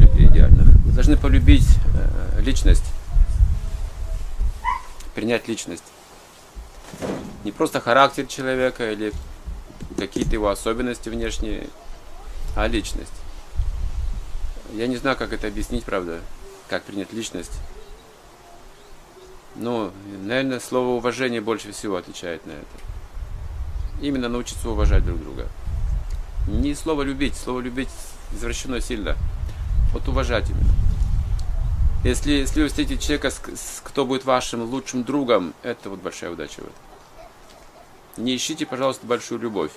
людей идеальных. Мы должны полюбить э, личность, принять личность. Не просто характер человека или какие-то его особенности внешние, а личность. Я не знаю, как это объяснить, правда, как принять личность. Но наверное, слово уважение больше всего отвечает на это. Именно научиться уважать друг друга. Не слово любить, слово любить извращено сильно. Вот уважать именно. Если, если вы встретите человека, кто будет вашим лучшим другом, это вот большая удача в этом. Не ищите, пожалуйста, большую любовь.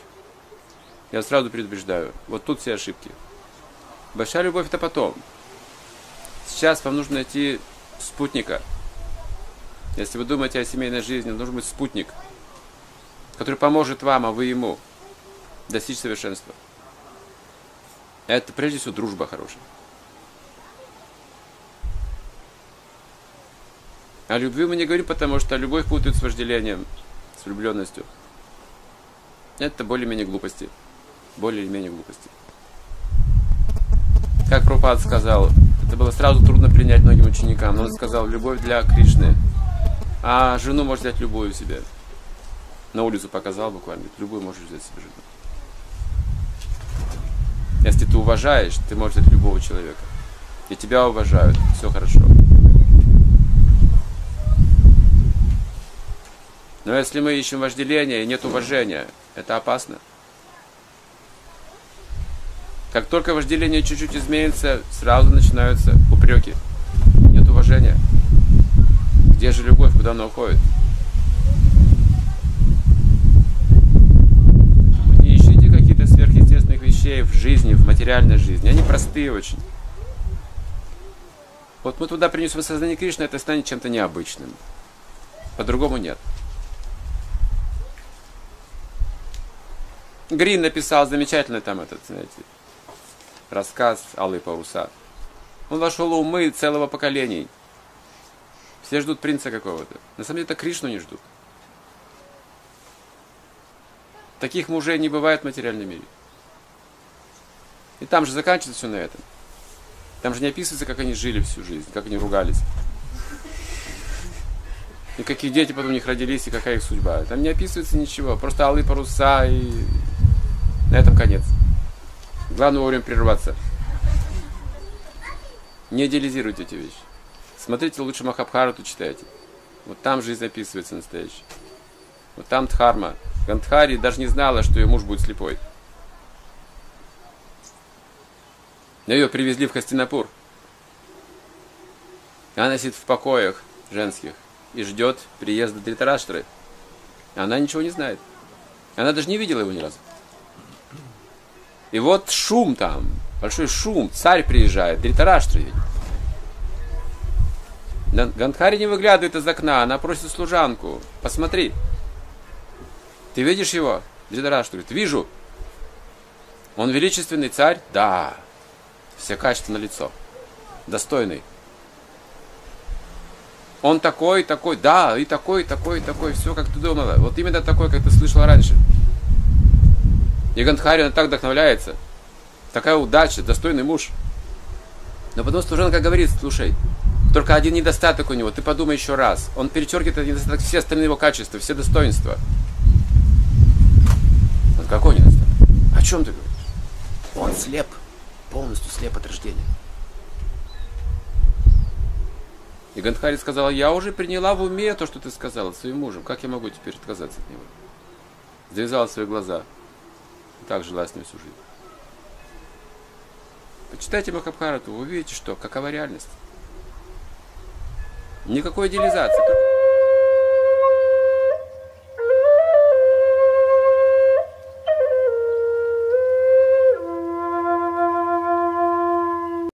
Я сразу предупреждаю. Вот тут все ошибки. Большая любовь это потом. Сейчас вам нужно найти спутника. Если вы думаете о семейной жизни, нужен быть спутник, который поможет вам, а вы ему достичь совершенства. Это прежде всего дружба хорошая. О любви мы не говорим, потому что любовь путают с вожделением, с влюбленностью. Это более-менее глупости. Более-менее глупости. Как Пропад сказал, это было сразу трудно принять многим ученикам, но он сказал, любовь для Кришны. А жену можешь взять любую себе. На улицу показал буквально, любую можешь взять себе жену. Если ты уважаешь, ты можешь взять любого человека. И тебя уважают, все хорошо. Но если мы ищем вожделение и нет уважения, это опасно. Как только вожделение чуть-чуть изменится, сразу начинаются упреки. Нет уважения. Где же любовь, куда она уходит? Не ищите какие-то сверхъестественных вещей в жизни, в материальной жизни. Они простые очень. Вот мы туда принесем сознание Кришны, это станет чем-то необычным. По-другому нет. Грин написал замечательный там этот, знаете, рассказ Алые паруса. Он вошел в умы целого поколения. Все ждут принца какого-то. На самом деле это Кришну не ждут. Таких мужей не бывает в материальном мире. И там же заканчивается все на этом. Там же не описывается, как они жили всю жизнь, как они ругались. И какие дети потом у них родились, и какая их судьба. Там не описывается ничего. Просто алые паруса и на этом конец. Главное вовремя прерваться. Не идеализируйте эти вещи. Смотрите лучше Махабхарату читайте. Вот там жизнь описывается настоящая. Вот там Дхарма. Гандхари даже не знала, что ее муж будет слепой. Но ее привезли в Хастинапур. Она сидит в покоях женских и ждет приезда Дритараштры. Она ничего не знает. Она даже не видела его ни разу. И вот шум там, большой шум, царь приезжает, Дритараштра видит. Гандхари не выглядывает из окна, она просит служанку, посмотри. Ты видишь его? Дритараштра говорит, вижу. Он величественный царь? Да. Все качества на лицо. Достойный. Он такой, такой, да, и такой, такой, такой, все как ты думала. Вот именно такой, как ты слышала раньше. И Гандхари, так вдохновляется. Такая удача, достойный муж. Но потом служанка говорит, слушай, только один недостаток у него, ты подумай еще раз. Он перечеркивает этот недостаток, все остальные его качества, все достоинства. Он какой недостаток? О чем ты говоришь? Он слеп, полностью слеп от рождения. И Гандхари сказала, я уже приняла в уме то, что ты сказала своим мужем. Как я могу теперь отказаться от него? Завязала свои глаза так жила с ним всю жизнь. Почитайте Махабхарату, вы увидите, что какова реальность. Никакой идеализации,